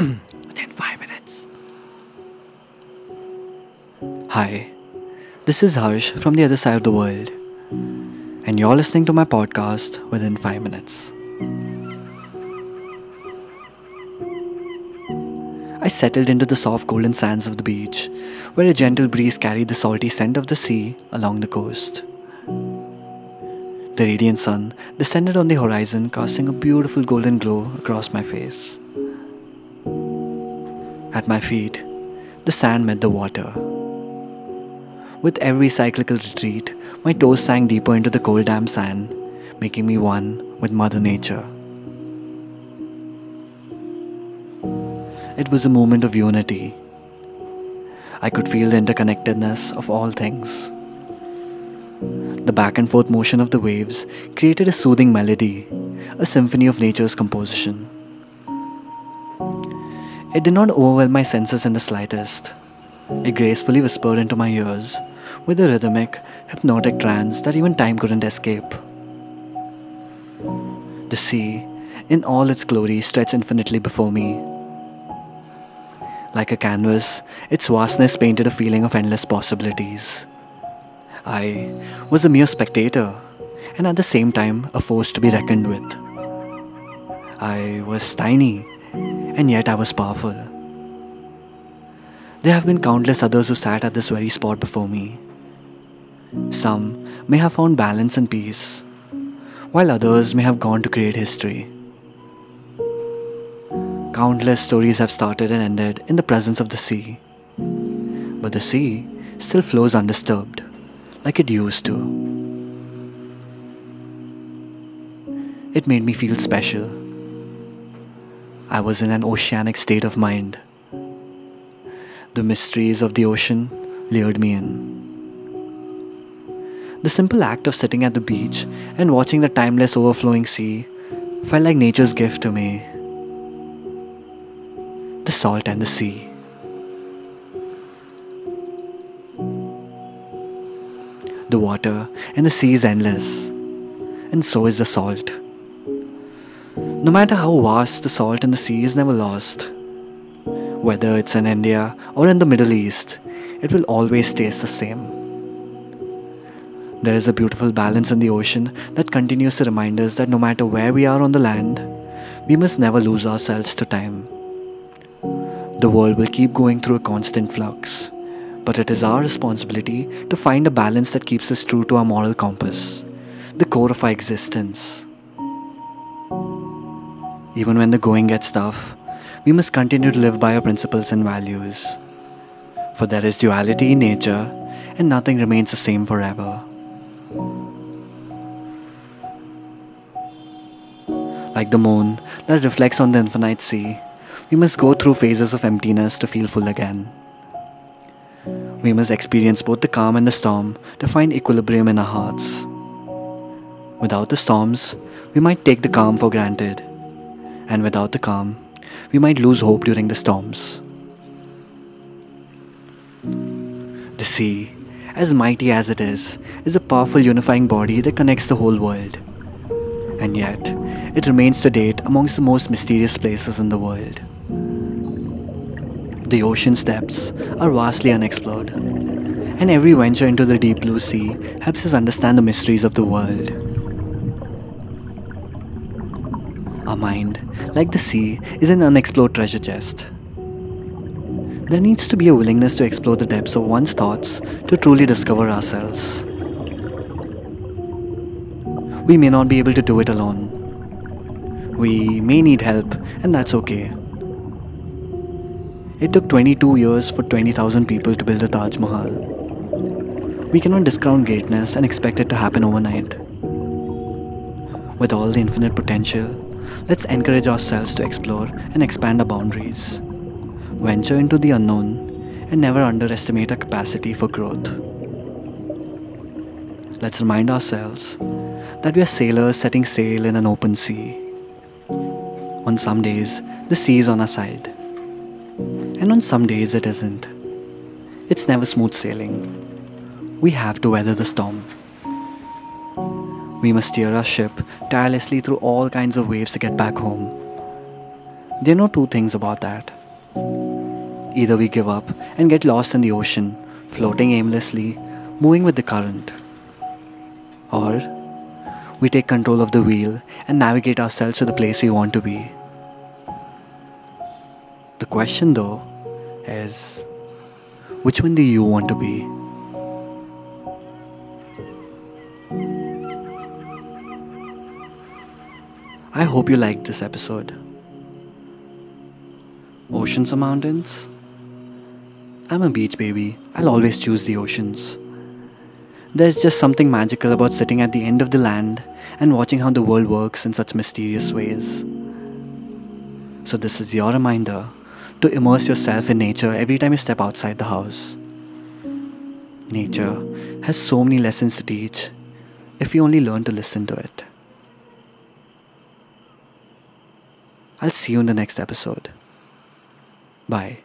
within five minutes. Hi, this is Harsh from the other side of the world, and you're listening to my podcast within five minutes. I settled into the soft golden sands of the beach, where a gentle breeze carried the salty scent of the sea along the coast. The radiant sun descended on the horizon, casting a beautiful golden glow across my face. At my feet, the sand met the water. With every cyclical retreat, my toes sank deeper into the cold damp sand, making me one with Mother Nature. It was a moment of unity. I could feel the interconnectedness of all things. The back and forth motion of the waves created a soothing melody, a symphony of nature's composition. It did not overwhelm my senses in the slightest. It gracefully whispered into my ears with a rhythmic, hypnotic trance that even time couldn't escape. The sea, in all its glory, stretched infinitely before me. Like a canvas, its vastness painted a feeling of endless possibilities. I was a mere spectator, and at the same time a force to be reckoned with. I was tiny, and yet I was powerful. There have been countless others who sat at this very spot before me. Some may have found balance and peace, while others may have gone to create history. Countless stories have started and ended in the presence of the sea, but the sea still flows undisturbed like it used to. It made me feel special. I was in an oceanic state of mind. The mysteries of the ocean lured me in. The simple act of sitting at the beach and watching the timeless overflowing sea felt like nature's gift to me. The salt and the sea. The water and the sea is endless, and so is the salt. No matter how vast the salt in the sea is never lost. Whether it's in India or in the Middle East, it will always taste the same. There is a beautiful balance in the ocean that continues to remind us that no matter where we are on the land, we must never lose ourselves to time. The world will keep going through a constant flux but it is our responsibility to find a balance that keeps us true to our moral compass, the core of our existence. Even when the going gets tough, we must continue to live by our principles and values. For there is duality in nature, and nothing remains the same forever. Like the moon that reflects on the infinite sea, we must go through phases of emptiness to feel full again. We must experience both the calm and the storm to find equilibrium in our hearts. Without the storms, we might take the calm for granted, and without the calm, we might lose hope during the storms. The sea, as mighty as it is, is a powerful unifying body that connects the whole world. And yet, it remains to date amongst the most mysterious places in the world. The ocean's depths are vastly unexplored, and every venture into the deep blue sea helps us understand the mysteries of the world. Our mind, like the sea, is an unexplored treasure chest. There needs to be a willingness to explore the depths of one's thoughts to truly discover ourselves. We may not be able to do it alone. We may need help, and that's okay. It took 22 years for 20,000 people to build the Taj Mahal. We cannot discount greatness and expect it to happen overnight. With all the infinite potential, let's encourage ourselves to explore and expand our boundaries. Venture into the unknown and never underestimate our capacity for growth. Let's remind ourselves that we are sailors setting sail in an open sea. On some days, the sea is on our side and on some days it isn't. It's never smooth sailing. We have to weather the storm. We must steer our ship tirelessly through all kinds of waves to get back home. There are no two things about that. Either we give up and get lost in the ocean, floating aimlessly, moving with the current. Or we take control of the wheel and navigate ourselves to the place we want to be. The question though is which one do you want to be? I hope you liked this episode. Oceans or mountains? I'm a beach baby. I'll always choose the oceans. There's just something magical about sitting at the end of the land and watching how the world works in such mysterious ways. So, this is your reminder to immerse yourself in nature every time you step outside the house. Nature has so many lessons to teach if you only learn to listen to it. I'll see you in the next episode. Bye.